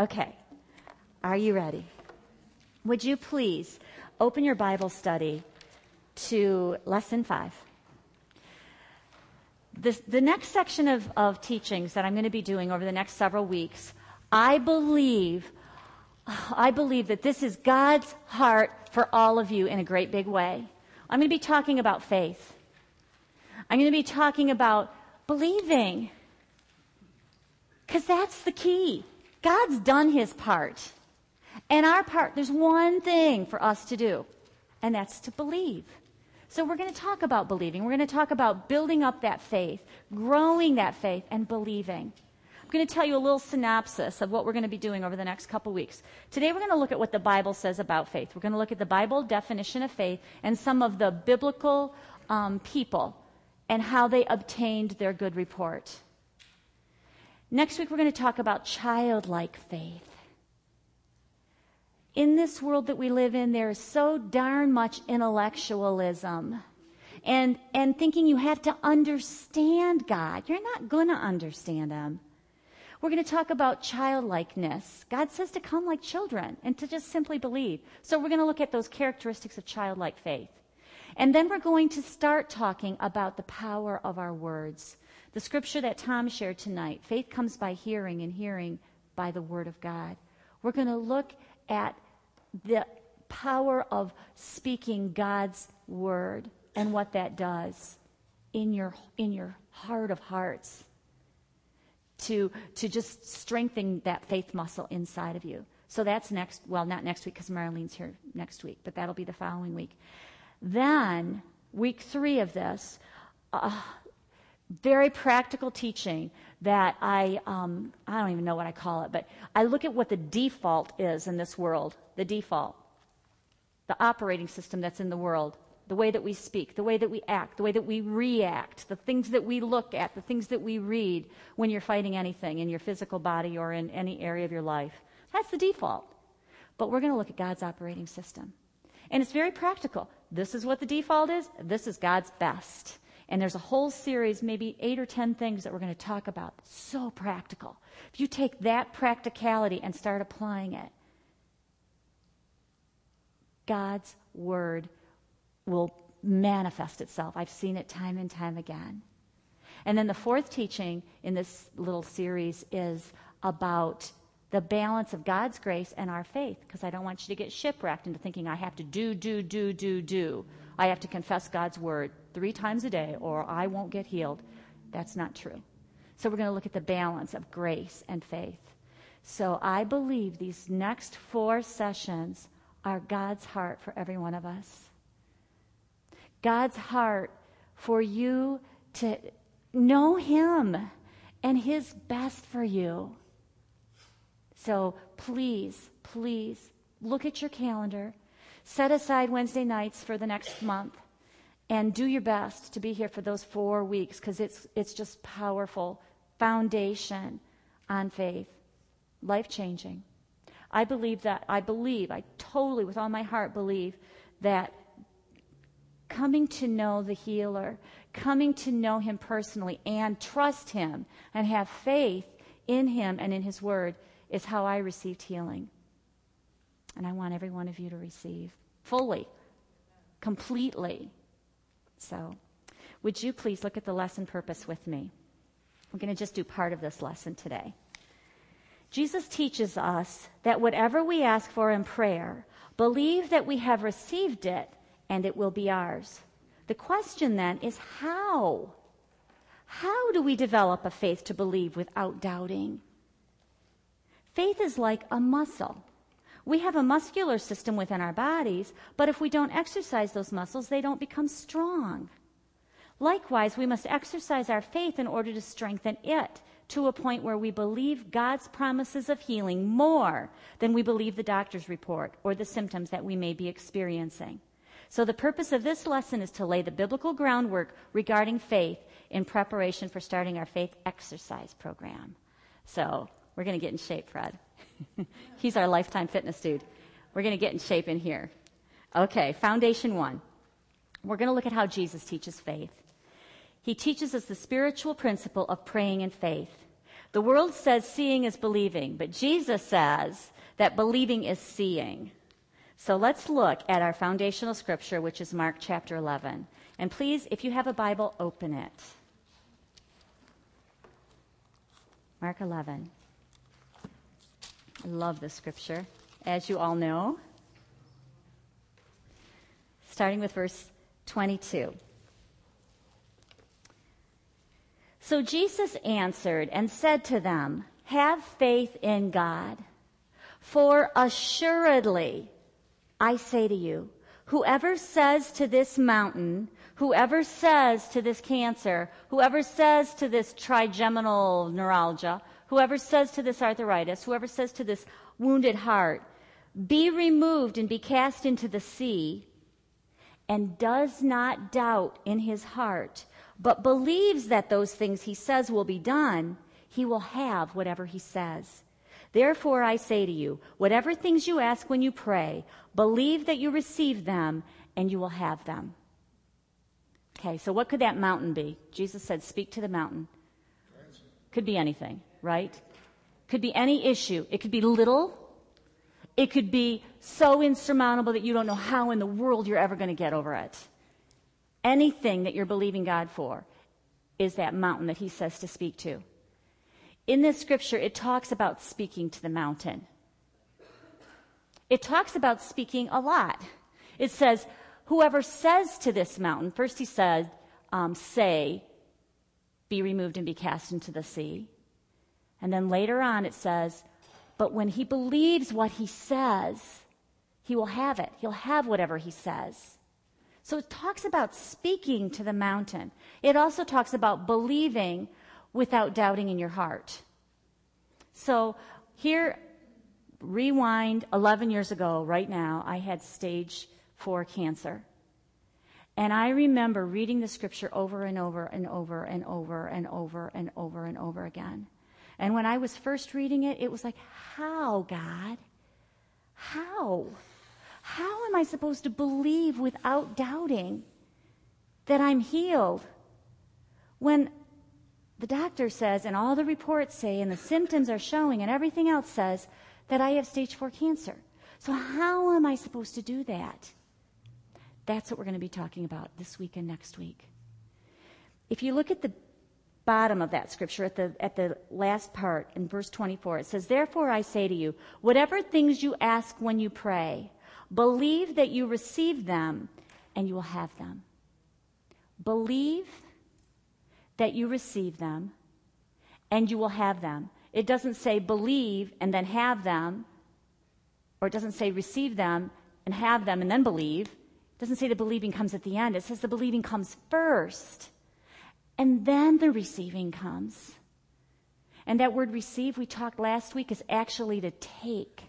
Okay. Are you ready? Would you please open your Bible study to lesson five? The, the next section of, of teachings that I'm going to be doing over the next several weeks, I believe, I believe that this is God's heart for all of you in a great big way. I'm going to be talking about faith. I'm going to be talking about believing. Because that's the key. God's done his part. And our part, there's one thing for us to do, and that's to believe. So we're going to talk about believing. We're going to talk about building up that faith, growing that faith, and believing. I'm going to tell you a little synopsis of what we're going to be doing over the next couple weeks. Today we're going to look at what the Bible says about faith. We're going to look at the Bible definition of faith and some of the biblical um, people and how they obtained their good report. Next week we're going to talk about childlike faith in this world that we live in, there is so darn much intellectualism and, and thinking you have to understand God. You're not going to understand Him. We're going to talk about childlikeness. God says to come like children and to just simply believe. So we're going to look at those characteristics of childlike faith. And then we're going to start talking about the power of our words. The scripture that Tom shared tonight faith comes by hearing, and hearing by the word of God. We're going to look at the power of speaking God's word and what that does in your, in your heart of hearts to, to just strengthen that faith muscle inside of you. So that's next, well, not next week because Marlene's here next week, but that'll be the following week. Then, week three of this, uh, very practical teaching that I, um, I don't even know what I call it, but I look at what the default is in this world, the default, the operating system that's in the world, the way that we speak, the way that we act, the way that we react, the things that we look at, the things that we read when you're fighting anything in your physical body or in any area of your life. That's the default. But we're going to look at God's operating system. And it's very practical. This is what the default is. This is God's best. And there's a whole series, maybe eight or ten things that we're going to talk about. So practical. If you take that practicality and start applying it, God's word will manifest itself. I've seen it time and time again. And then the fourth teaching in this little series is about the balance of God's grace and our faith, because I don't want you to get shipwrecked into thinking I have to do, do, do, do, do. I have to confess God's word three times a day or I won't get healed. That's not true. So we're going to look at the balance of grace and faith. So I believe these next four sessions are God's heart for every one of us. God's heart for you to know Him and His best for you. So please, please look at your calendar. Set aside Wednesday nights for the next month and do your best to be here for those four weeks because it's, it's just powerful foundation on faith, life changing. I believe that, I believe, I totally, with all my heart, believe that coming to know the healer, coming to know him personally and trust him and have faith in him and in his word is how I received healing. And I want every one of you to receive fully, completely. So, would you please look at the lesson purpose with me? We're going to just do part of this lesson today. Jesus teaches us that whatever we ask for in prayer, believe that we have received it and it will be ours. The question then is how? How do we develop a faith to believe without doubting? Faith is like a muscle. We have a muscular system within our bodies, but if we don't exercise those muscles, they don't become strong. Likewise, we must exercise our faith in order to strengthen it to a point where we believe God's promises of healing more than we believe the doctor's report or the symptoms that we may be experiencing. So, the purpose of this lesson is to lay the biblical groundwork regarding faith in preparation for starting our faith exercise program. So, we're going to get in shape, Fred. He's our lifetime fitness dude. We're going to get in shape in here. Okay, foundation one. We're going to look at how Jesus teaches faith. He teaches us the spiritual principle of praying in faith. The world says seeing is believing, but Jesus says that believing is seeing. So let's look at our foundational scripture, which is Mark chapter 11. And please, if you have a Bible, open it. Mark 11. I love this scripture, as you all know. Starting with verse 22. So Jesus answered and said to them, Have faith in God. For assuredly, I say to you, whoever says to this mountain, whoever says to this cancer, whoever says to this trigeminal neuralgia, whoever says to this arthritis, whoever says to this wounded heart, be removed and be cast into the sea, and does not doubt in his heart, but believes that those things he says will be done, he will have whatever he says. Therefore, I say to you, whatever things you ask when you pray, believe that you receive them, and you will have them. Okay, so what could that mountain be? Jesus said, Speak to the mountain. Could be anything, right? Could be any issue. It could be little. It could be so insurmountable that you don't know how in the world you're ever going to get over it. Anything that you're believing God for is that mountain that He says to speak to. In this scripture, it talks about speaking to the mountain. It talks about speaking a lot. It says, Whoever says to this mountain, first he said, um, say, be removed and be cast into the sea. And then later on it says, but when he believes what he says, he will have it. He'll have whatever he says. So it talks about speaking to the mountain. It also talks about believing without doubting in your heart. So here, rewind 11 years ago, right now, I had stage four cancer. And I remember reading the scripture over and over and over and over and over and over and over and over again. And when I was first reading it, it was like, how, God? How? How am I supposed to believe without doubting that I'm healed when the doctor says, and all the reports say, and the symptoms are showing, and everything else says that I have stage four cancer? So, how am I supposed to do that? That's what we're going to be talking about this week and next week. If you look at the bottom of that scripture, at the, at the last part in verse 24, it says, Therefore I say to you, whatever things you ask when you pray, believe that you receive them and you will have them. Believe that you receive them and you will have them. It doesn't say believe and then have them, or it doesn't say receive them and have them and then believe It doesn't say the believing comes at the end. It says the believing comes first. And then the receiving comes. And that word receive, we talked last week, is actually to take.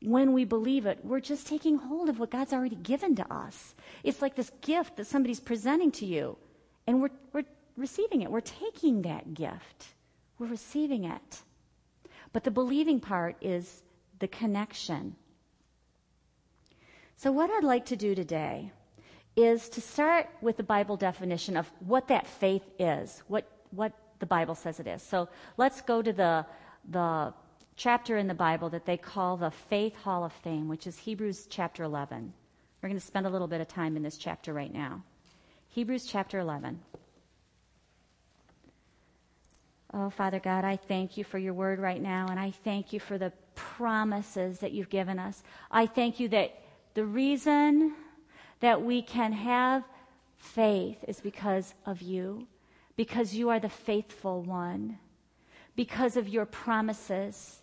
When we believe it, we're just taking hold of what God's already given to us. It's like this gift that somebody's presenting to you, and we're, we're receiving it. We're taking that gift, we're receiving it. But the believing part is the connection so, what I'd like to do today is to start with the Bible definition of what that faith is, what, what the Bible says it is. So, let's go to the, the chapter in the Bible that they call the Faith Hall of Fame, which is Hebrews chapter 11. We're going to spend a little bit of time in this chapter right now. Hebrews chapter 11. Oh, Father God, I thank you for your word right now, and I thank you for the promises that you've given us. I thank you that the reason that we can have faith is because of you, because you are the faithful one, because of your promises,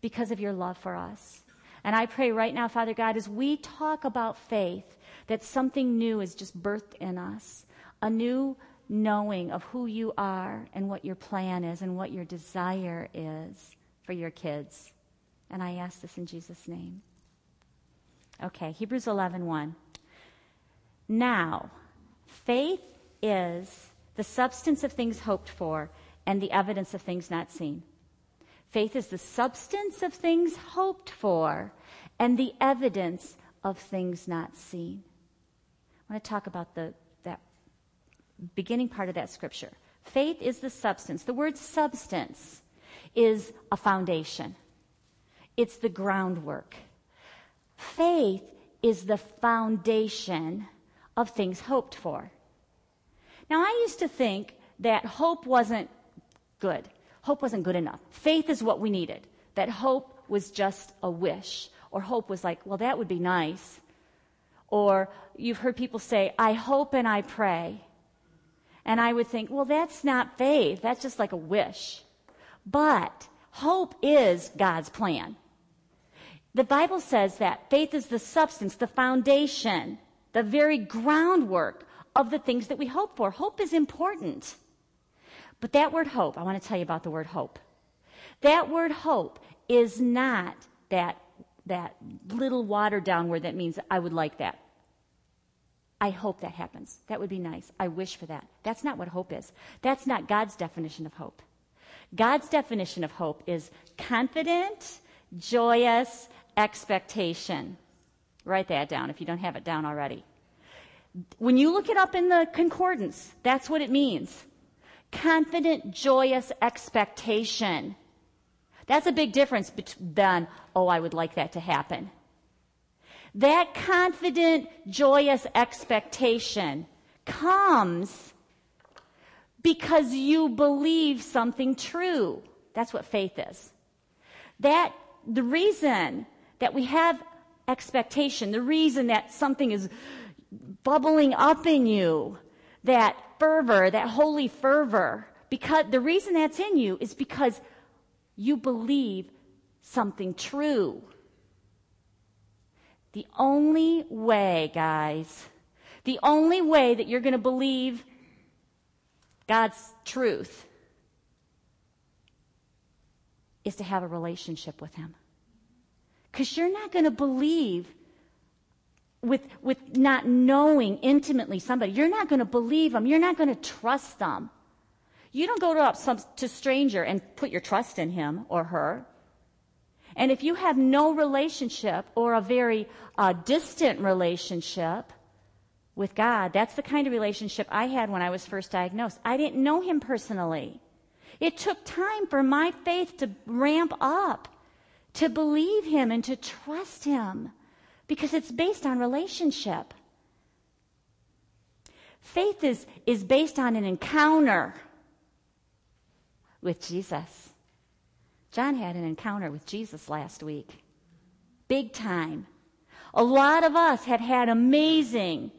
because of your love for us. And I pray right now, Father God, as we talk about faith, that something new is just birthed in us, a new knowing of who you are and what your plan is and what your desire is for your kids. And I ask this in Jesus' name. Okay, Hebrews 11 1. Now, faith is the substance of things hoped for and the evidence of things not seen. Faith is the substance of things hoped for and the evidence of things not seen. I want to talk about the, that beginning part of that scripture. Faith is the substance. The word substance is a foundation, it's the groundwork. Faith is the foundation of things hoped for. Now, I used to think that hope wasn't good. Hope wasn't good enough. Faith is what we needed. That hope was just a wish. Or hope was like, well, that would be nice. Or you've heard people say, I hope and I pray. And I would think, well, that's not faith. That's just like a wish. But hope is God's plan. The Bible says that faith is the substance, the foundation, the very groundwork of the things that we hope for. Hope is important. But that word hope, I want to tell you about the word hope. That word hope is not that, that little watered down word that means I would like that. I hope that happens. That would be nice. I wish for that. That's not what hope is. That's not God's definition of hope. God's definition of hope is confident, joyous expectation. Write that down if you don't have it down already. When you look it up in the concordance, that's what it means. Confident, joyous expectation. That's a big difference than, oh, I would like that to happen. That confident, joyous expectation comes because you believe something true. That's what faith is. That the reason that we have expectation, the reason that something is bubbling up in you, that fervor, that holy fervor, because the reason that's in you is because you believe something true. The only way, guys, the only way that you're going to believe God's truth is to have a relationship with Him. Because you're not going to believe with, with not knowing intimately somebody. You're not going to believe them. You're not going to trust them. You don't go to some to stranger and put your trust in him or her. And if you have no relationship or a very uh, distant relationship with God, that's the kind of relationship I had when I was first diagnosed. I didn't know Him personally. It took time for my faith to ramp up, to believe Him and to trust Him, because it's based on relationship. Faith is, is based on an encounter with Jesus. John had an encounter with Jesus last week. Big time. A lot of us have had amazing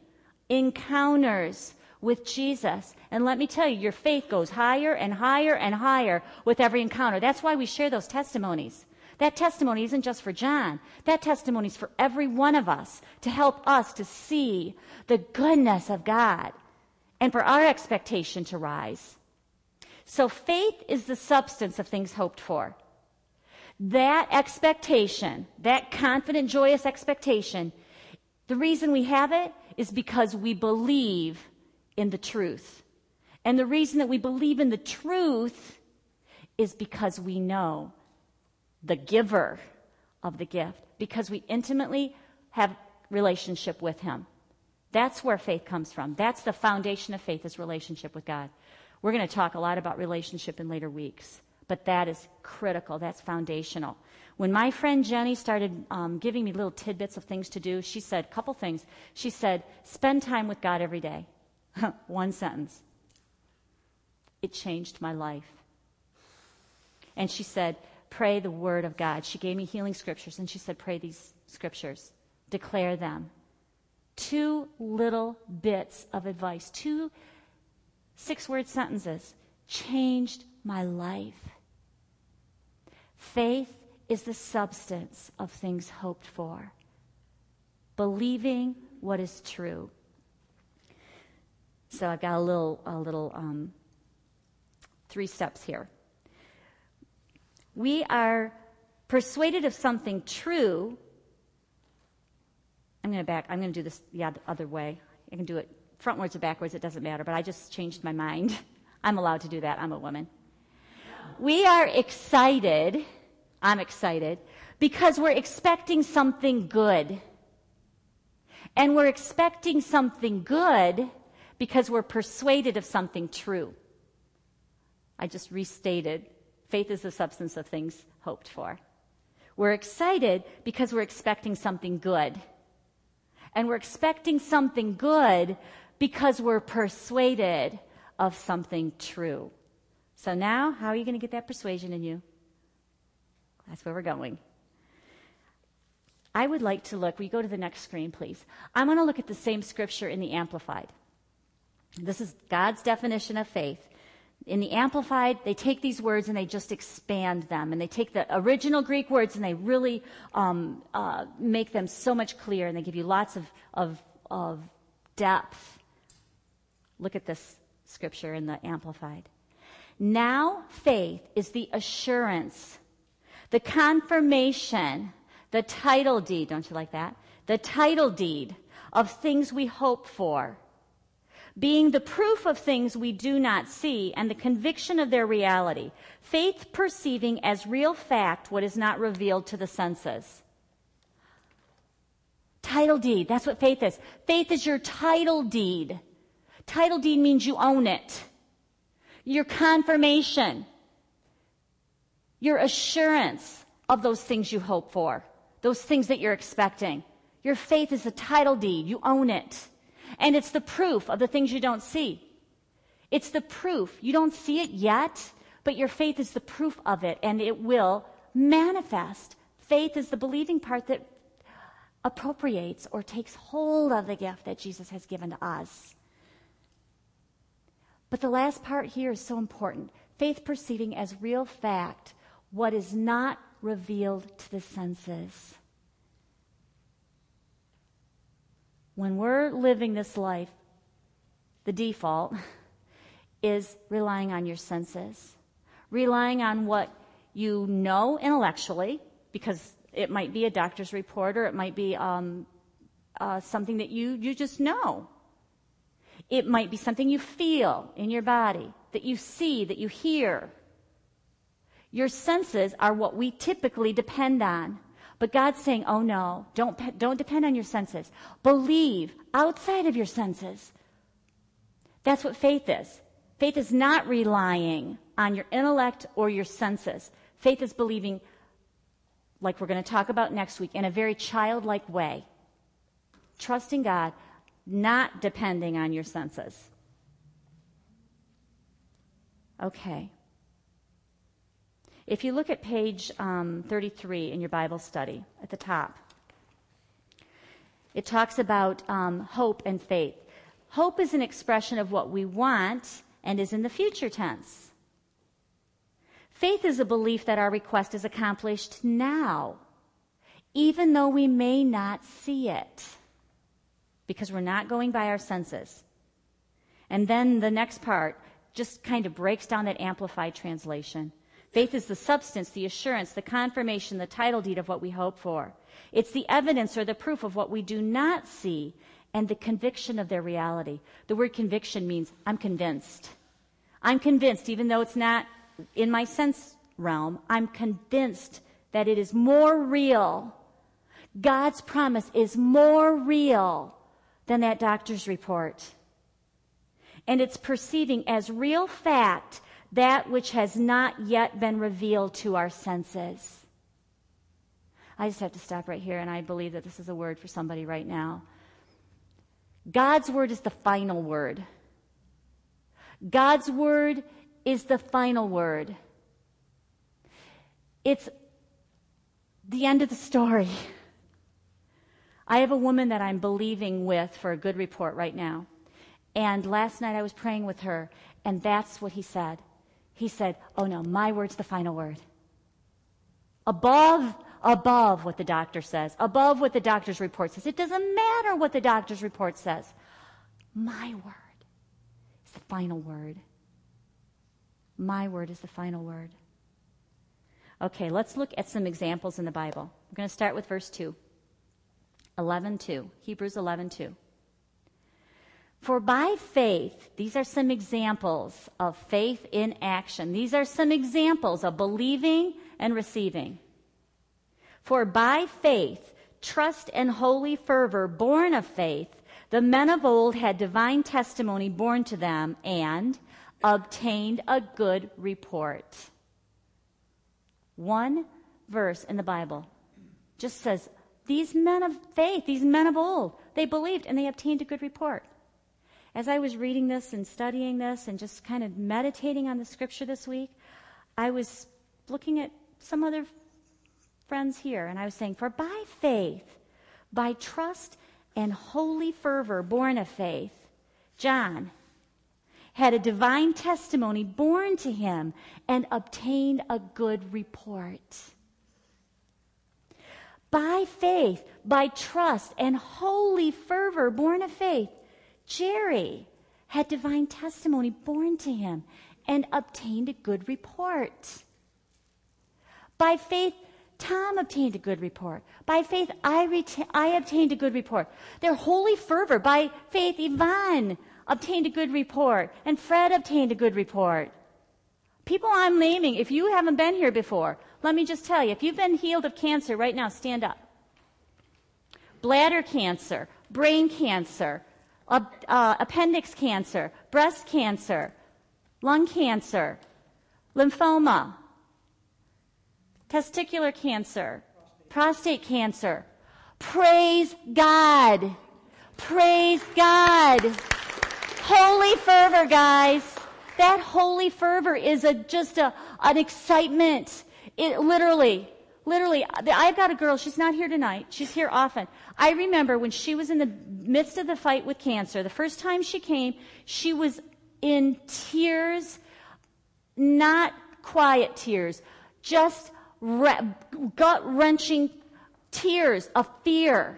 encounters with Jesus. And let me tell you, your faith goes higher and higher and higher with every encounter. That's why we share those testimonies. That testimony isn't just for John. That testimony is for every one of us to help us to see the goodness of God and for our expectation to rise. So faith is the substance of things hoped for. That expectation, that confident, joyous expectation, the reason we have it is because we believe in the truth. And the reason that we believe in the truth is because we know the giver of the gift, because we intimately have relationship with him. That's where faith comes from. That's the foundation of faith is relationship with God. We're going to talk a lot about relationship in later weeks. But that is critical. That's foundational. When my friend Jenny started um, giving me little tidbits of things to do, she said a couple things. She said, spend time with God every day. One sentence. It changed my life. And she said, pray the word of God. She gave me healing scriptures and she said, pray these scriptures, declare them. Two little bits of advice, two six word sentences changed my life. Faith is the substance of things hoped for, believing what is true. So I've got a little, a little um, three steps here. We are persuaded of something true. I'm going to back. I'm going to do this the other way. I can do it frontwards or backwards. It doesn't matter. But I just changed my mind. I'm allowed to do that. I'm a woman we are excited. I'm excited because we're expecting something good. And we're expecting something good because we're persuaded of something true. I just restated faith is the substance of things hoped for. We're excited because we're expecting something good. And we're expecting something good because we're persuaded of something true. So now, how are you going to get that persuasion in you? That's where we're going. I would like to look, we go to the next screen, please. I'm going to look at the same scripture in the Amplified. This is God's definition of faith. In the Amplified, they take these words and they just expand them. And they take the original Greek words and they really um, uh, make them so much clearer. And they give you lots of, of, of depth. Look at this scripture in the Amplified. Now, faith is the assurance, the confirmation, the title deed. Don't you like that? The title deed of things we hope for being the proof of things we do not see and the conviction of their reality. Faith perceiving as real fact what is not revealed to the senses. Title deed, that's what faith is. Faith is your title deed. Title deed means you own it. Your confirmation. Your assurance of those things you hope for. Those things that you're expecting. Your faith is a title deed. You own it. And it's the proof of the things you don't see. It's the proof. You don't see it yet, but your faith is the proof of it, and it will manifest. Faith is the believing part that appropriates or takes hold of the gift that Jesus has given to us. But the last part here is so important faith perceiving as real fact what is not revealed to the senses. When we're living this life, the default is relying on your senses, relying on what you know intellectually, because it might be a doctor's report or it might be um, uh, something that you, you just know. It might be something you feel in your body, that you see, that you hear. Your senses are what we typically depend on. But God's saying, oh no, don't, don't depend on your senses. Believe outside of your senses. That's what faith is. Faith is not relying on your intellect or your senses. Faith is believing, like we're going to talk about next week, in a very childlike way. Trusting God, not depending on your senses. Okay. If you look at page um, 33 in your Bible study at the top, it talks about um, hope and faith. Hope is an expression of what we want and is in the future tense. Faith is a belief that our request is accomplished now, even though we may not see it, because we're not going by our senses. And then the next part just kind of breaks down that amplified translation. Faith is the substance, the assurance, the confirmation, the title deed of what we hope for. It's the evidence or the proof of what we do not see and the conviction of their reality. The word conviction means I'm convinced. I'm convinced, even though it's not in my sense realm, I'm convinced that it is more real. God's promise is more real than that doctor's report. And it's perceiving as real fact that which has not yet been revealed to our senses. I just have to stop right here, and I believe that this is a word for somebody right now. God's word is the final word. God's word is the final word. It's the end of the story. I have a woman that I'm believing with for a good report right now. And last night I was praying with her, and that's what he said he said, Oh no, my word's the final word. Above, above what the doctor says, above what the doctor's report says. It doesn't matter what the doctor's report says. My word is the final word. My word is the final word. Okay, let's look at some examples in the Bible. We're going to start with verse 2. 11 2. Hebrews 11 2. For by faith, these are some examples of faith in action. These are some examples of believing and receiving. For by faith, trust and holy fervor born of faith, the men of old had divine testimony born to them, and obtained a good report. One verse in the Bible just says, These men of faith, these men of old, they believed and they obtained a good report. As I was reading this and studying this and just kind of meditating on the scripture this week, I was looking at some other friends here and I was saying, For by faith, by trust and holy fervor born of faith, John had a divine testimony born to him and obtained a good report. By faith, by trust, and holy fervor born of faith, Jerry had divine testimony born to him and obtained a good report. By faith, Tom obtained a good report. By faith, I, reta- I obtained a good report. Their holy fervor. By faith, Yvonne obtained a good report. And Fred obtained a good report. People I'm naming, if you haven't been here before, let me just tell you if you've been healed of cancer right now, stand up. Bladder cancer, brain cancer, uh, appendix cancer, breast cancer, lung cancer, lymphoma, testicular cancer, prostate cancer. Praise God. Praise God. Holy fervor, guys. That holy fervor is a, just a, an excitement. It literally, literally, I've got a girl, she's not here tonight. She's here often. I remember when she was in the midst of the fight with cancer, the first time she came, she was in tears, not quiet tears, just gut wrenching tears of fear.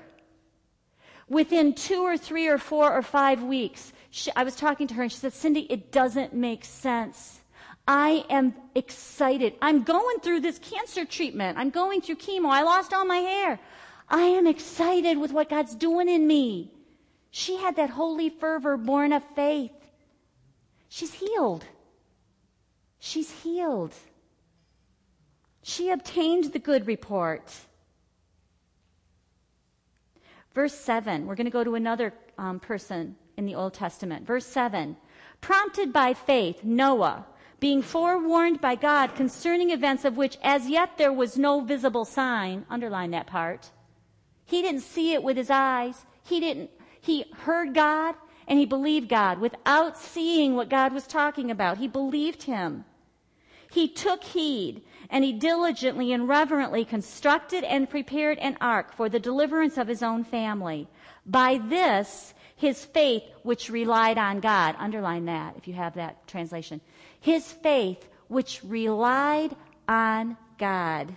Within two or three or four or five weeks, she, I was talking to her and she said, Cindy, it doesn't make sense. I am excited. I'm going through this cancer treatment. I'm going through chemo. I lost all my hair. I am excited with what God's doing in me. She had that holy fervor born of faith. She's healed. She's healed. She obtained the good report. Verse 7, we're going to go to another um, person in the Old Testament. Verse 7 Prompted by faith, Noah, being forewarned by God concerning events of which as yet there was no visible sign, underline that part. He didn't see it with his eyes. He didn't, he heard God and he believed God without seeing what God was talking about. He believed him. He took heed and he diligently and reverently constructed and prepared an ark for the deliverance of his own family. By this, his faith, which relied on God, underline that if you have that translation. His faith, which relied on God.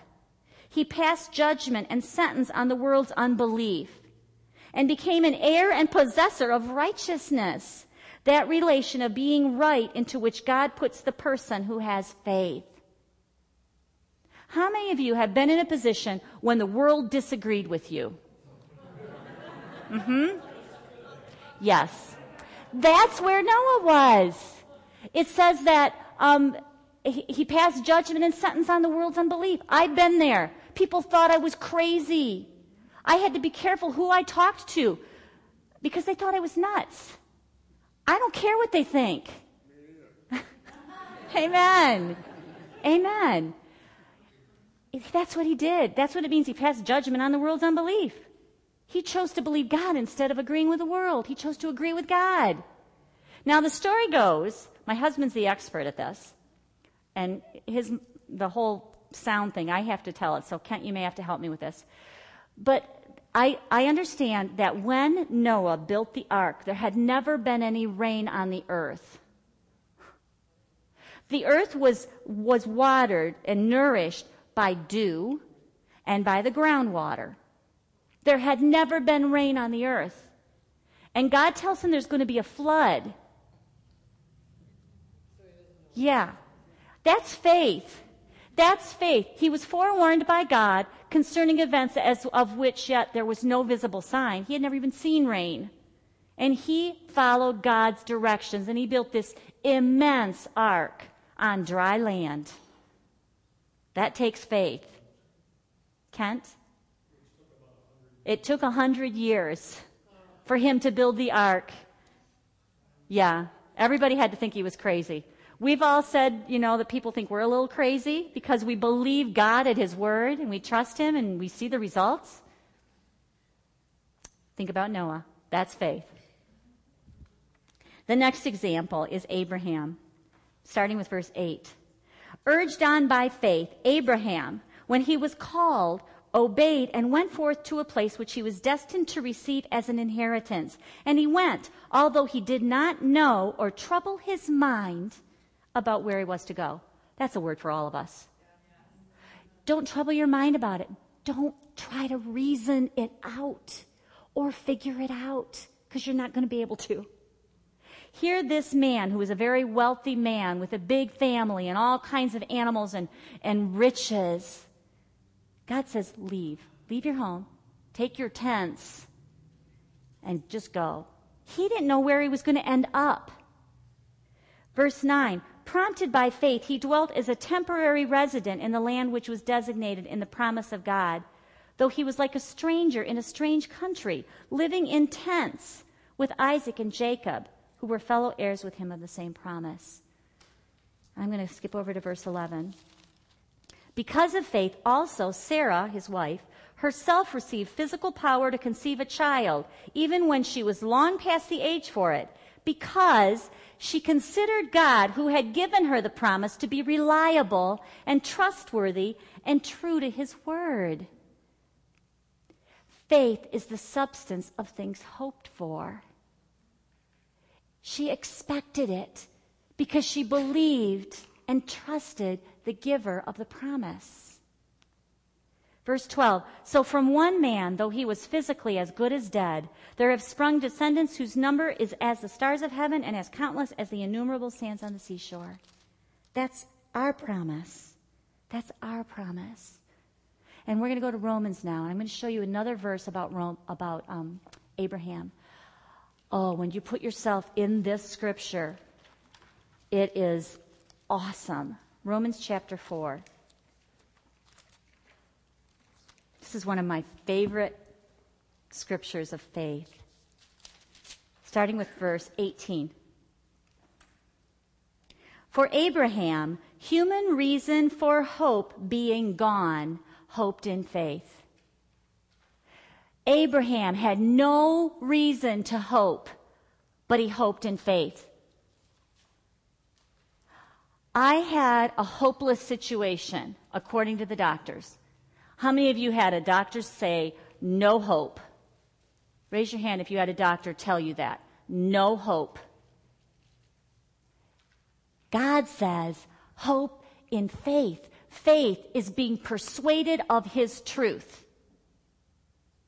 He passed judgment and sentence on the world's unbelief and became an heir and possessor of righteousness. That relation of being right into which God puts the person who has faith. How many of you have been in a position when the world disagreed with you? Mm-hmm. Yes. That's where Noah was. It says that um, he, he passed judgment and sentence on the world's unbelief. I've been there. People thought I was crazy. I had to be careful who I talked to because they thought I was nuts. I don't care what they think. Amen. Amen. That's what he did. That's what it means. He passed judgment on the world's unbelief. He chose to believe God instead of agreeing with the world. He chose to agree with God. Now the story goes, my husband's the expert at this, and his the whole sound thing, I have to tell it, so Kent, you may have to help me with this. But I, I understand that when Noah built the ark, there had never been any rain on the earth. The earth was, was watered and nourished by dew and by the groundwater. There had never been rain on the earth. And God tells him there's going to be a flood. Yeah. That's faith. That's faith. He was forewarned by God concerning events as of which yet there was no visible sign. He had never even seen rain. And he followed God's directions and he built this immense ark on dry land. That takes faith. Kent? It took a hundred years for him to build the ark. Yeah, everybody had to think he was crazy. We've all said, you know, that people think we're a little crazy because we believe God at His word and we trust Him and we see the results. Think about Noah. That's faith. The next example is Abraham, starting with verse 8. Urged on by faith, Abraham, when he was called, obeyed and went forth to a place which he was destined to receive as an inheritance. And he went, although he did not know or trouble his mind about where he was to go. That's a word for all of us. Don't trouble your mind about it. Don't try to reason it out or figure it out because you're not going to be able to. Here, this man who was a very wealthy man with a big family and all kinds of animals and, and riches God says, leave. Leave your home. Take your tents and just go. He didn't know where he was going to end up. Verse 9 Prompted by faith, he dwelt as a temporary resident in the land which was designated in the promise of God, though he was like a stranger in a strange country, living in tents with Isaac and Jacob, who were fellow heirs with him of the same promise. I'm going to skip over to verse 11. Because of faith, also Sarah, his wife, herself received physical power to conceive a child, even when she was long past the age for it, because she considered God, who had given her the promise, to be reliable and trustworthy and true to his word. Faith is the substance of things hoped for. She expected it because she believed and trusted the giver of the promise. Verse 12 So from one man, though he was physically as good as dead, there have sprung descendants whose number is as the stars of heaven and as countless as the innumerable sands on the seashore. That's our promise. That's our promise. And we're going to go to Romans now, and I'm going to show you another verse about, Rome, about um, Abraham. Oh, when you put yourself in this scripture, it is awesome. Romans chapter 4. This is one of my favorite scriptures of faith. Starting with verse 18. For Abraham, human reason for hope being gone, hoped in faith. Abraham had no reason to hope, but he hoped in faith. I had a hopeless situation, according to the doctors. How many of you had a doctor say, no hope? Raise your hand if you had a doctor tell you that. No hope. God says, hope in faith. Faith is being persuaded of His truth.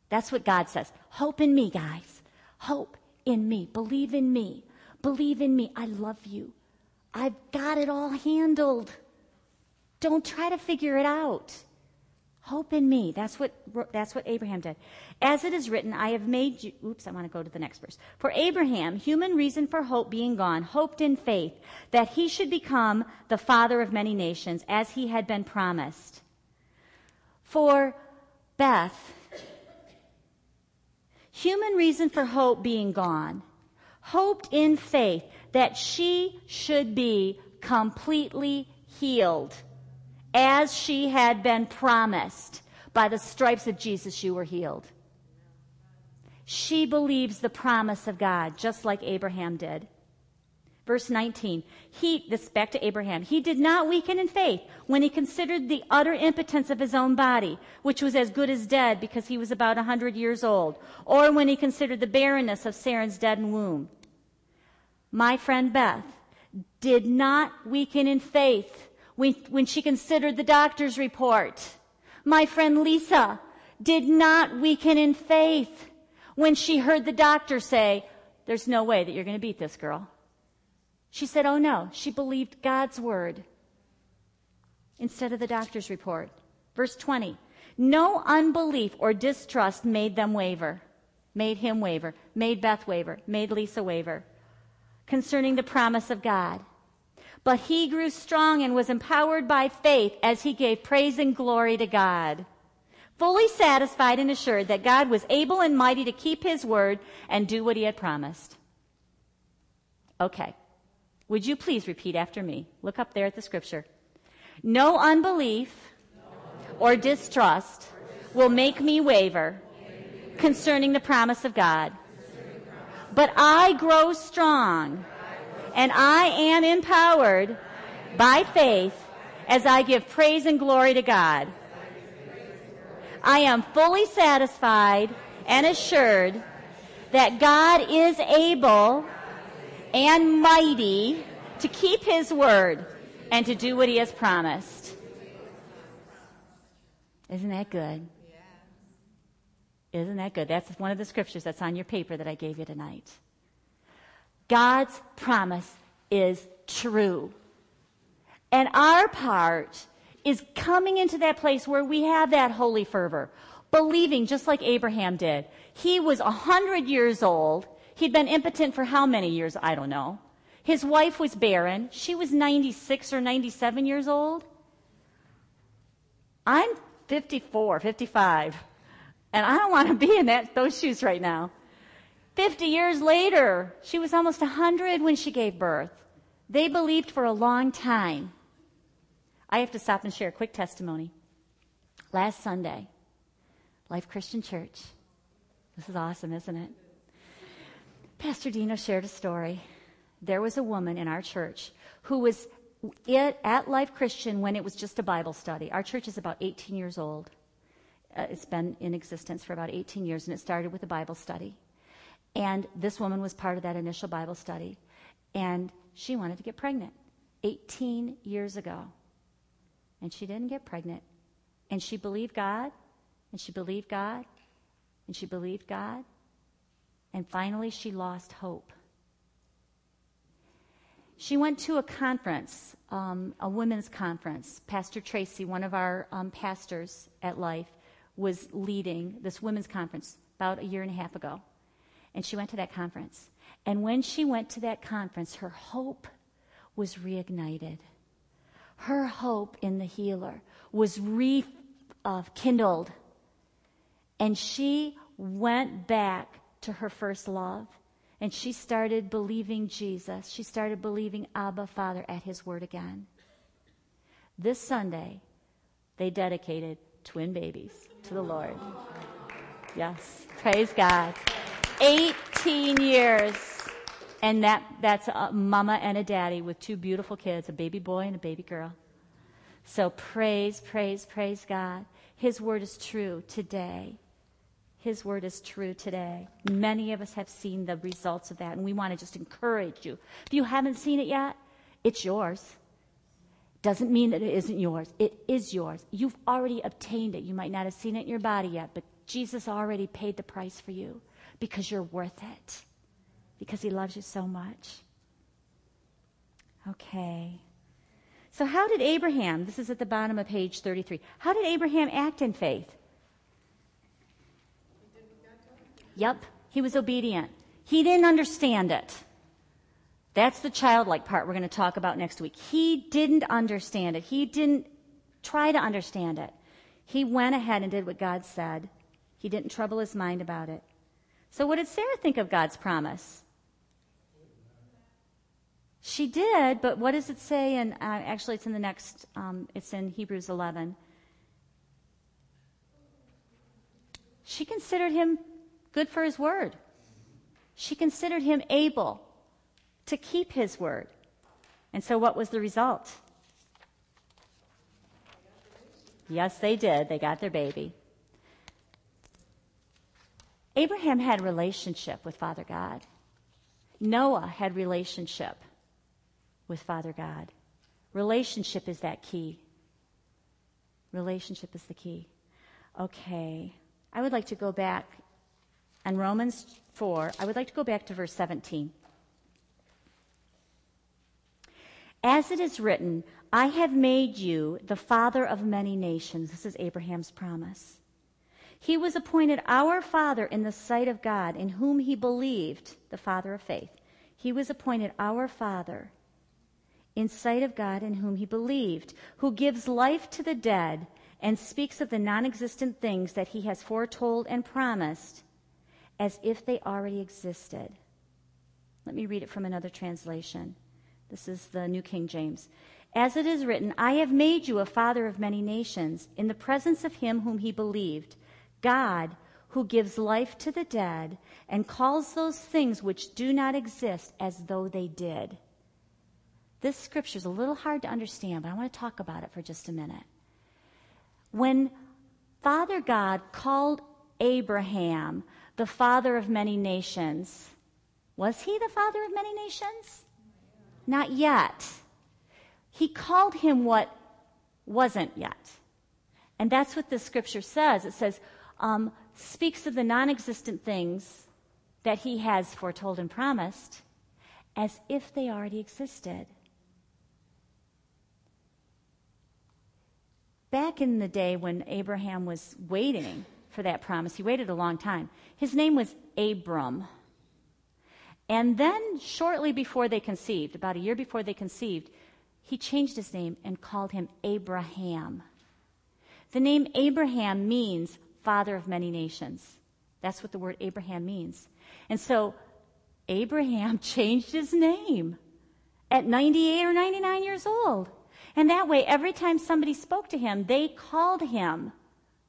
That's what God says. Hope in me, guys. Hope in me. Believe in me. Believe in me. I love you. I've got it all handled. Don't try to figure it out. Hope in me. That's what, that's what Abraham did. As it is written, I have made you, oops, I want to go to the next verse. For Abraham, human reason for hope being gone, hoped in faith that he should become the father of many nations as he had been promised. For Beth, human reason for hope being gone, hoped in faith that she should be completely healed as she had been promised. By the stripes of Jesus, you were healed. She believes the promise of God, just like Abraham did. Verse 19, he, this back to Abraham, he did not weaken in faith when he considered the utter impotence of his own body, which was as good as dead because he was about a hundred years old, or when he considered the barrenness of Sarah's dead womb my friend Beth, did not weaken in faith when, she considered the doctor's report. My friend Lisa did not weaken in faith when she heard the doctor say, There's no way that you're going to beat this girl. She said, Oh no, she believed God's word instead of the doctor's report. Verse 20 No unbelief or distrust made them waver, made him waver, made Beth waver, made Lisa waver concerning the promise of God. But he grew strong and was empowered by faith as he gave praise and glory to God. Fully satisfied and assured that God was able and mighty to keep his word and do what he had promised. Okay. Would you please repeat after me? Look up there at the scripture. No unbelief or distrust will make me waver concerning the promise of God. But I grow strong and I am empowered by faith as I give praise and glory to God. I am fully satisfied and assured that God is able and mighty to keep his word and to do what he has promised. Isn't that good? Isn't that good? That's one of the scriptures that's on your paper that I gave you tonight. God's promise is true. And our part is coming into that place where we have that holy fervor, believing just like Abraham did. He was a hundred years old. He'd been impotent for how many years? I don't know. His wife was barren. She was 96 or 97 years old. I'm 54, 55, and I don't want to be in that, those shoes right now. 50 years later, she was almost 100 when she gave birth. They believed for a long time. I have to stop and share a quick testimony. Last Sunday, Life Christian Church. This is awesome, isn't it? Pastor Dino shared a story. There was a woman in our church who was at Life Christian when it was just a Bible study. Our church is about 18 years old. Uh, it's been in existence for about 18 years, and it started with a Bible study. And this woman was part of that initial Bible study. And she wanted to get pregnant 18 years ago. And she didn't get pregnant. And she believed God, and she believed God, and she believed God. And finally, she lost hope. She went to a conference, um, a women's conference. Pastor Tracy, one of our um, pastors at Life, was leading this women's conference about a year and a half ago. And she went to that conference. And when she went to that conference, her hope was reignited. Her hope in the healer was rekindled. Uh, and she went back to her first love. And she started believing Jesus. She started believing Abba Father at his word again. This Sunday, they dedicated twin babies to the Lord. Yes, praise God. 18 years. And that, that's a mama and a daddy with two beautiful kids, a baby boy and a baby girl. So praise, praise, praise God. His word is true today. His word is true today. Many of us have seen the results of that, and we want to just encourage you. If you haven't seen it yet, it's yours. Doesn't mean that it isn't yours. It is yours. You've already obtained it. You might not have seen it in your body yet, but Jesus already paid the price for you because you're worth it, because He loves you so much. Okay. So, how did Abraham, this is at the bottom of page 33, how did Abraham act in faith? Yep, he was obedient. He didn't understand it. That's the childlike part we're going to talk about next week. He didn't understand it. He didn't try to understand it. He went ahead and did what God said. He didn't trouble his mind about it. So, what did Sarah think of God's promise? She did, but what does it say? And uh, actually, it's in the next, um, it's in Hebrews 11. She considered him good for his word. She considered him able to keep his word. And so, what was the result? Yes, they did. They got their baby. Abraham had relationship with Father God. Noah had relationship with Father God. Relationship is that key. Relationship is the key. Okay. I would like to go back on Romans 4. I would like to go back to verse 17. As it is written, I have made you the father of many nations. This is Abraham's promise. He was appointed our Father in the sight of God, in whom he believed, the Father of faith. He was appointed our Father in sight of God, in whom he believed, who gives life to the dead and speaks of the non existent things that he has foretold and promised as if they already existed. Let me read it from another translation. This is the New King James. As it is written, I have made you a father of many nations, in the presence of him whom he believed, God, who gives life to the dead and calls those things which do not exist as though they did. This scripture is a little hard to understand, but I want to talk about it for just a minute. When Father God called Abraham the father of many nations, was he the father of many nations? Not yet. He called him what wasn't yet. And that's what the scripture says. It says, um, speaks of the non existent things that he has foretold and promised as if they already existed. Back in the day when Abraham was waiting for that promise, he waited a long time. His name was Abram. And then, shortly before they conceived, about a year before they conceived, he changed his name and called him Abraham. The name Abraham means father of many nations. That's what the word Abraham means. And so, Abraham changed his name at 98 or 99 years old. And that way, every time somebody spoke to him, they called him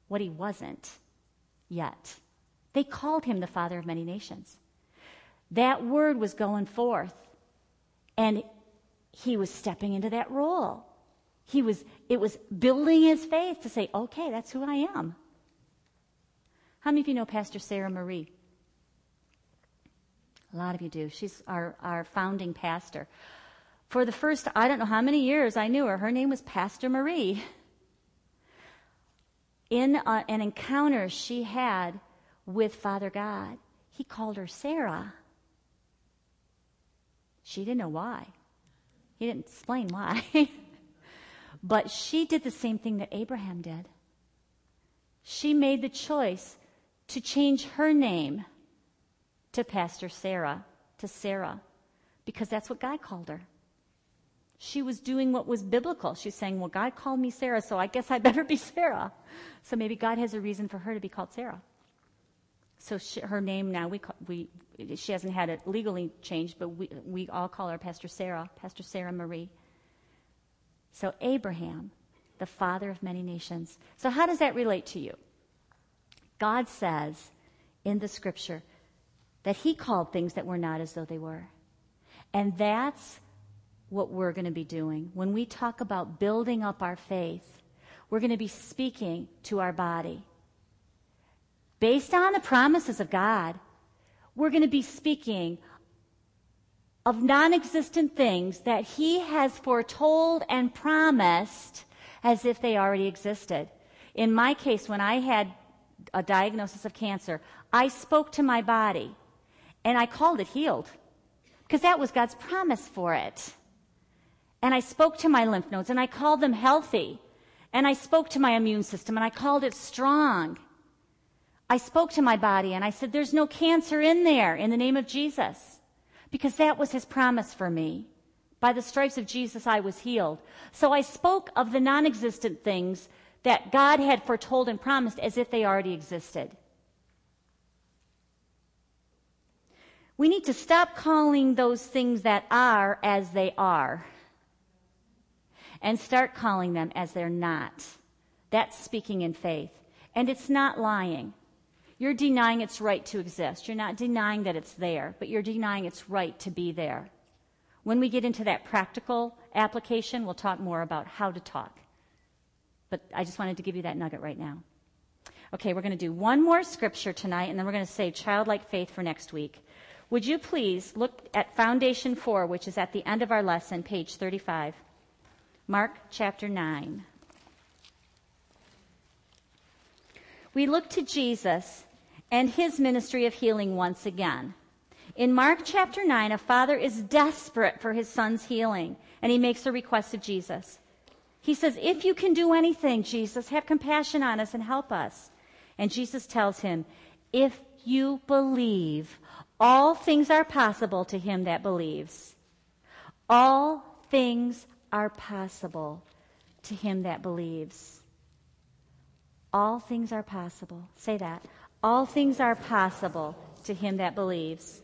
what he wasn't yet. They called him the father of many nations. That word was going forth, and he was stepping into that role. He was, it was building his faith to say, okay, that's who I am. How many of you know Pastor Sarah Marie? A lot of you do. She's our, our founding pastor. For the first, I don't know how many years I knew her, her name was Pastor Marie. In a, an encounter she had with Father God, he called her Sarah. She didn't know why. He didn't explain why. but she did the same thing that Abraham did. She made the choice to change her name to Pastor Sarah, to Sarah, because that's what God called her. She was doing what was biblical. She's saying, Well, God called me Sarah, so I guess I better be Sarah. So maybe God has a reason for her to be called Sarah. So she, her name now, we, call, we, she hasn't had it legally changed, but we, we all call her Pastor Sarah, Pastor Sarah Marie. So Abraham, the father of many nations. So how does that relate to you? God says in the scripture that he called things that were not as though they were. And that's what we're going to be doing. When we talk about building up our faith, we're going to be speaking to our body. Based on the promises of God, we're going to be speaking of non existent things that He has foretold and promised as if they already existed. In my case, when I had a diagnosis of cancer, I spoke to my body and I called it healed because that was God's promise for it. And I spoke to my lymph nodes and I called them healthy. And I spoke to my immune system and I called it strong. I spoke to my body and I said, There's no cancer in there in the name of Jesus. Because that was his promise for me. By the stripes of Jesus, I was healed. So I spoke of the non existent things that God had foretold and promised as if they already existed. We need to stop calling those things that are as they are and start calling them as they're not. That's speaking in faith. And it's not lying. You're denying its right to exist. You're not denying that it's there, but you're denying its right to be there. When we get into that practical application, we'll talk more about how to talk. But I just wanted to give you that nugget right now. Okay, we're going to do one more scripture tonight, and then we're going to say childlike faith for next week. Would you please look at Foundation 4, which is at the end of our lesson, page 35. Mark chapter 9. We look to Jesus and his ministry of healing once again. In Mark chapter 9, a father is desperate for his son's healing, and he makes a request of Jesus. He says, If you can do anything, Jesus, have compassion on us and help us. And Jesus tells him, If you believe, all things are possible to him that believes. All things are possible to him that believes. All things are possible. Say that. All things are possible to him that believes.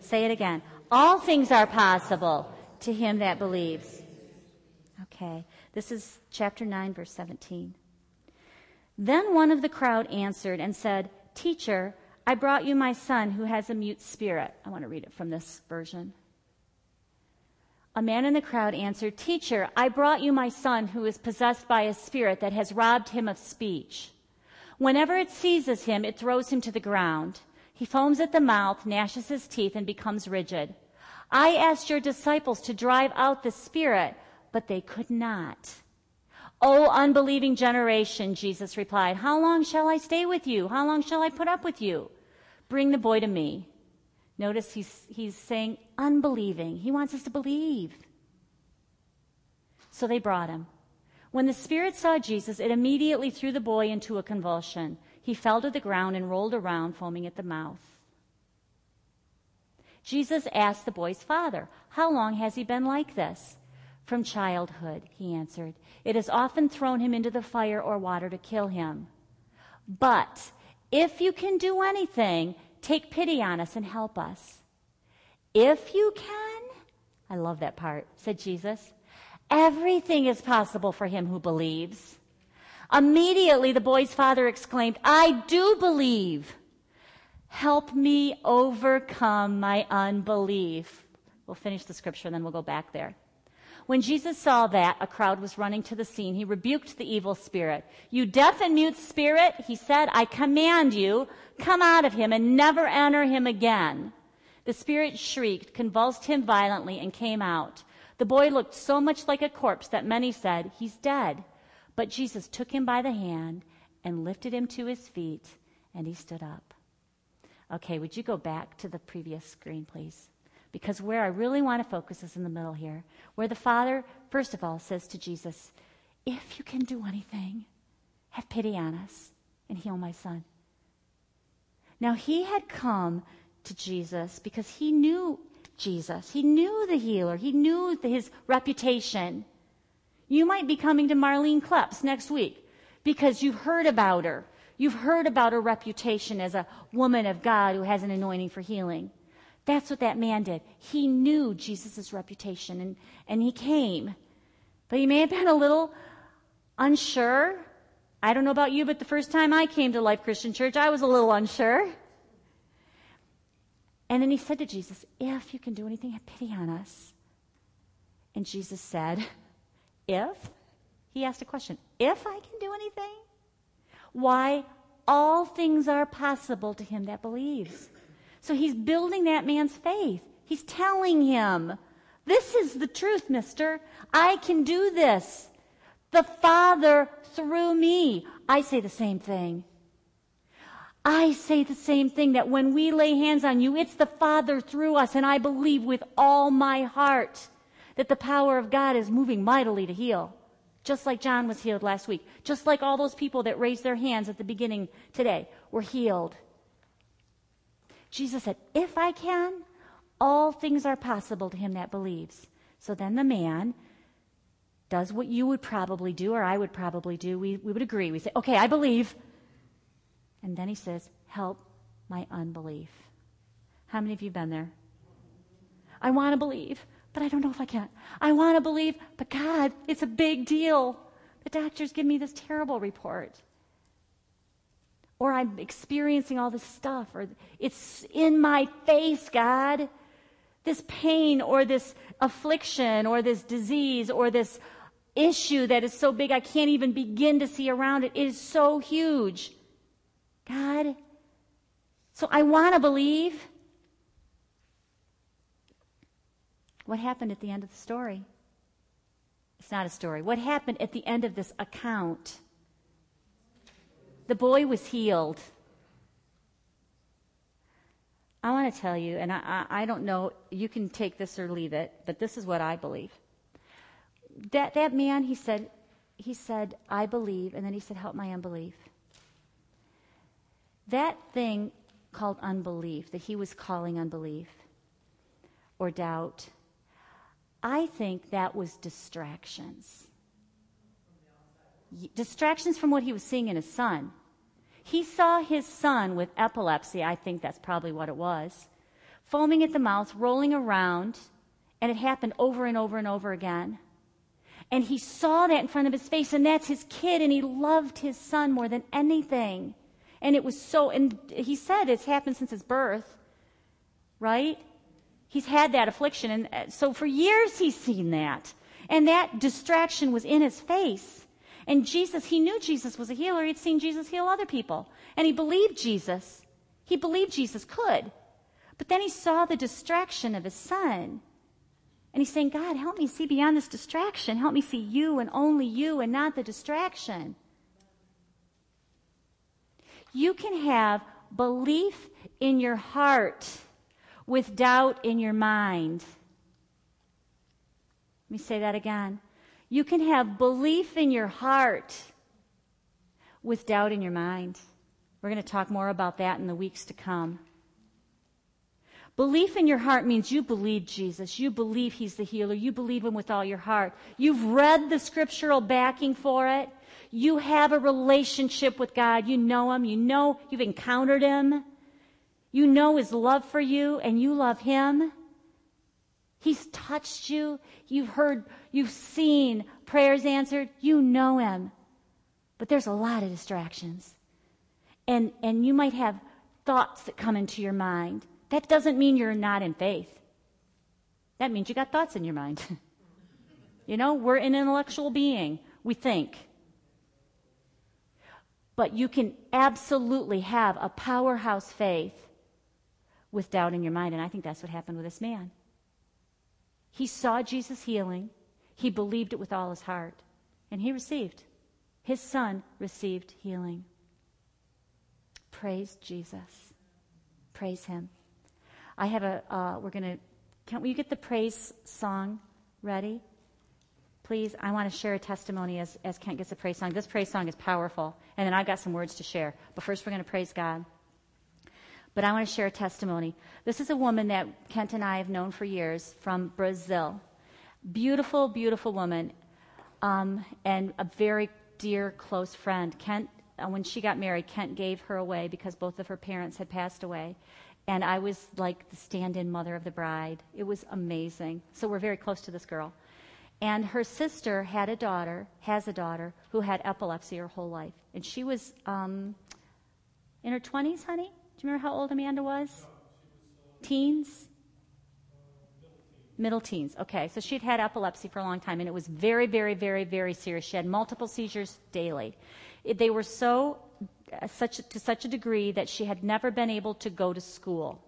Say it again. All things are possible to him that believes. Okay, this is chapter 9, verse 17. Then one of the crowd answered and said, Teacher, I brought you my son who has a mute spirit. I want to read it from this version. A man in the crowd answered, Teacher, I brought you my son who is possessed by a spirit that has robbed him of speech. Whenever it seizes him, it throws him to the ground. He foams at the mouth, gnashes his teeth, and becomes rigid. I asked your disciples to drive out the spirit, but they could not. O unbelieving generation, Jesus replied, How long shall I stay with you? How long shall I put up with you? Bring the boy to me. Notice he's, he's saying unbelieving. He wants us to believe. So they brought him. When the spirit saw Jesus, it immediately threw the boy into a convulsion. He fell to the ground and rolled around, foaming at the mouth. Jesus asked the boy's father, How long has he been like this? From childhood, he answered. It has often thrown him into the fire or water to kill him. But if you can do anything, take pity on us and help us. If you can, I love that part, said Jesus. Everything is possible for him who believes. Immediately the boy's father exclaimed, I do believe. Help me overcome my unbelief. We'll finish the scripture and then we'll go back there. When Jesus saw that a crowd was running to the scene, he rebuked the evil spirit. You deaf and mute spirit, he said, I command you, come out of him and never enter him again. The spirit shrieked, convulsed him violently, and came out. The boy looked so much like a corpse that many said, He's dead. But Jesus took him by the hand and lifted him to his feet, and he stood up. Okay, would you go back to the previous screen, please? Because where I really want to focus is in the middle here, where the Father, first of all, says to Jesus, If you can do anything, have pity on us and heal my son. Now, he had come to Jesus because he knew Jesus. He knew the healer. He knew his reputation. You might be coming to Marlene Kleps next week because you've heard about her. You've heard about her reputation as a woman of God who has an anointing for healing. That's what that man did. He knew Jesus' reputation and, and he came. But he may have been a little unsure. I don't know about you, but the first time I came to Life Christian Church, I was a little unsure. And then he said to Jesus, If you can do anything, have pity on us. And Jesus said, If? He asked a question, If I can do anything? Why, all things are possible to him that believes. So he's building that man's faith. He's telling him, This is the truth, mister. I can do this. The Father through me. I say the same thing. I say the same thing that when we lay hands on you, it's the Father through us, and I believe with all my heart that the power of God is moving mightily to heal. Just like John was healed last week. Just like all those people that raised their hands at the beginning today were healed. Jesus said, If I can, all things are possible to him that believes. So then the man does what you would probably do, or I would probably do. We, we would agree. We say, Okay, I believe. And then he says, Help my unbelief. How many of you have been there? I want to believe, but I don't know if I can. I want to believe, but God, it's a big deal. The doctors give me this terrible report. Or I'm experiencing all this stuff, or it's in my face, God. This pain, or this affliction, or this disease, or this issue that is so big I can't even begin to see around it. It is so huge. God, so I want to believe. What happened at the end of the story? It's not a story. What happened at the end of this account? The boy was healed. I want to tell you, and I, I, don't know, you can take this or leave it, but this is what I believe. That, that man, he said, he said, I believe, and then he said, help my unbelief. That thing called unbelief, that he was calling unbelief or doubt, I think that was distractions. Distractions from what he was seeing in his son. He saw his son with epilepsy, I think that's probably what it was, foaming at the mouth, rolling around, And it happened over and over and over again. And he saw that in front of his face, and that's his kid, and he loved his son more than anything. And it was so, and he said it's happened since his birth, right? He's had that affliction. And uh, so for years he's seen that. And that distraction was in his face. And Jesus, he knew Jesus was a healer. He'd seen Jesus heal other people. And he believed Jesus. He believed Jesus could. But then he saw the distraction of his son. And he's saying, God, help me see beyond this distraction. Help me see you and only you and not the distraction. You can have belief in your heart with doubt in your mind. Let me say that again. You can have belief in your heart with doubt in your mind. We're going to talk more about that in the weeks to come. Belief in your heart means you believe Jesus. You believe He's the healer. You believe Him with all your heart. You've read the scriptural backing for it. You have a relationship with God. You know Him. You know you've encountered Him. You know His love for you and you love Him. He's touched you. You've heard, you've seen prayers answered. You know Him. But there's a lot of distractions. And, and you might have thoughts that come into your mind. That doesn't mean you're not in faith. That means you got thoughts in your mind. you know, we're an intellectual being. We think. But you can absolutely have a powerhouse faith with doubt in your mind. And I think that's what happened with this man. He saw Jesus healing, he believed it with all his heart, and he received. His son received healing. Praise Jesus. Praise him. I have a, uh, we're going to, can we get the praise song ready? Please, I want to share a testimony as, as Kent gets a praise song. This praise song is powerful, and then I've got some words to share. But first, we're going to praise God. But I want to share a testimony. This is a woman that Kent and I have known for years from Brazil. Beautiful, beautiful woman, um, and a very dear, close friend. Kent, uh, when she got married, Kent gave her away because both of her parents had passed away. And I was like the stand in mother of the bride. It was amazing. So we're very close to this girl. And her sister had a daughter, has a daughter, who had epilepsy her whole life. And she was um, in her 20s, honey? Do you remember how old Amanda was? Teens? Middle teens. Okay, so she'd had epilepsy for a long time, and it was very, very, very, very serious. She had multiple seizures daily. It, they were so uh, such to such a degree that she had never been able to go to school.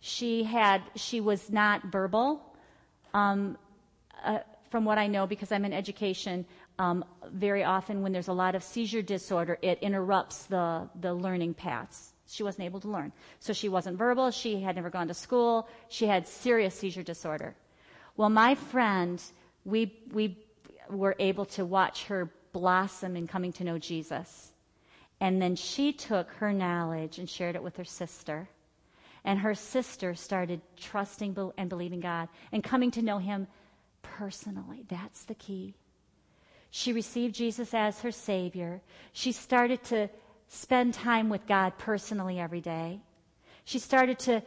She had she was not verbal. Um, uh, from what I know, because I'm in education, um, very often when there's a lot of seizure disorder, it interrupts the, the learning paths. She wasn't able to learn. So she wasn't verbal. She had never gone to school. She had serious seizure disorder. Well, my friend, we, we were able to watch her blossom in coming to know Jesus. And then she took her knowledge and shared it with her sister. And her sister started trusting and believing God and coming to know Him personally. That's the key. She received Jesus as her Savior. She started to spend time with God personally every day. She started to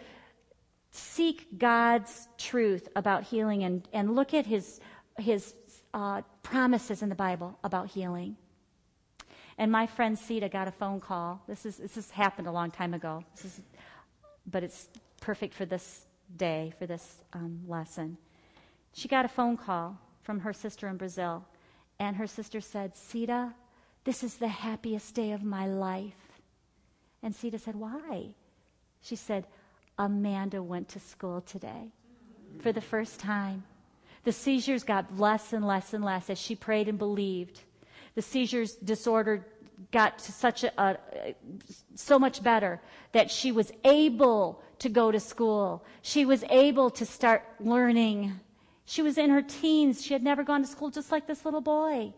seek God's truth about healing and, and look at his, his uh, promises in the Bible about healing. And my friend Sita got a phone call. This, is, this has happened a long time ago, is, but it's perfect for this day, for this um, lesson. She got a phone call from her sister in Brazil, and her sister said, Sita, this is the happiest day of my life. And Sita said, Why? She said, Amanda went to school today for the first time. The seizures got less and less and less as she prayed and believed. The seizures disorder got to such a, a, so much better that she was able to go to school. She was able to start learning. She was in her teens. She had never gone to school just like this little boy.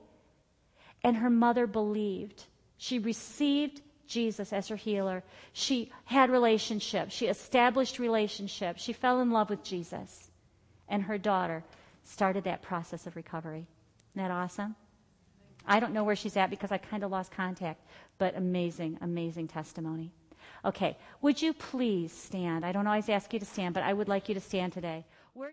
And her mother believed. She received Jesus as her healer. She had relationships. She established relationships. She fell in love with Jesus. And her daughter started that process of recovery. Isn't that awesome? I don't know where she's at because I kind of lost contact, but amazing, amazing testimony. Okay, would you please stand? I don't always ask you to stand, but I would like you to stand today. We're